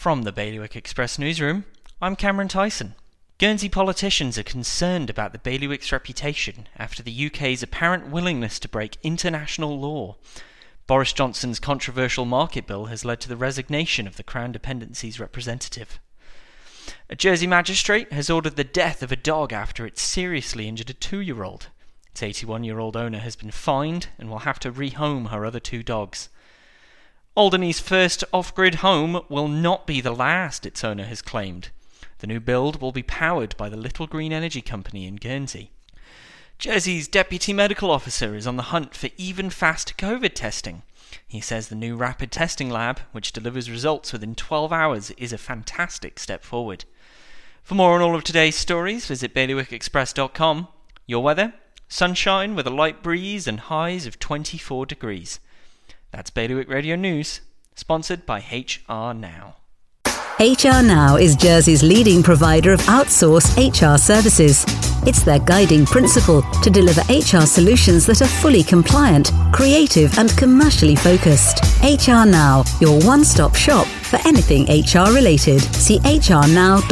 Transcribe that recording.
From the Bailiwick Express newsroom, I'm Cameron Tyson. Guernsey politicians are concerned about the Bailiwick's reputation after the UK's apparent willingness to break international law. Boris Johnson's controversial market bill has led to the resignation of the Crown Dependency's representative. A Jersey magistrate has ordered the death of a dog after it seriously injured a two year old. Its 81 year old owner has been fined and will have to rehome her other two dogs. Alderney's first off grid home will not be the last, its owner has claimed. The new build will be powered by the Little Green Energy Company in Guernsey. Jersey's deputy medical officer is on the hunt for even faster COVID testing. He says the new rapid testing lab, which delivers results within 12 hours, is a fantastic step forward. For more on all of today's stories, visit bailiwickexpress.com. Your weather? Sunshine with a light breeze and highs of 24 degrees. That's Bailiwick Radio News, sponsored by HR Now. HR Now is Jersey's leading provider of outsourced HR services. It's their guiding principle to deliver HR solutions that are fully compliant, creative, and commercially focused. HR Now, your one stop shop for anything HR related. See hrnow.je.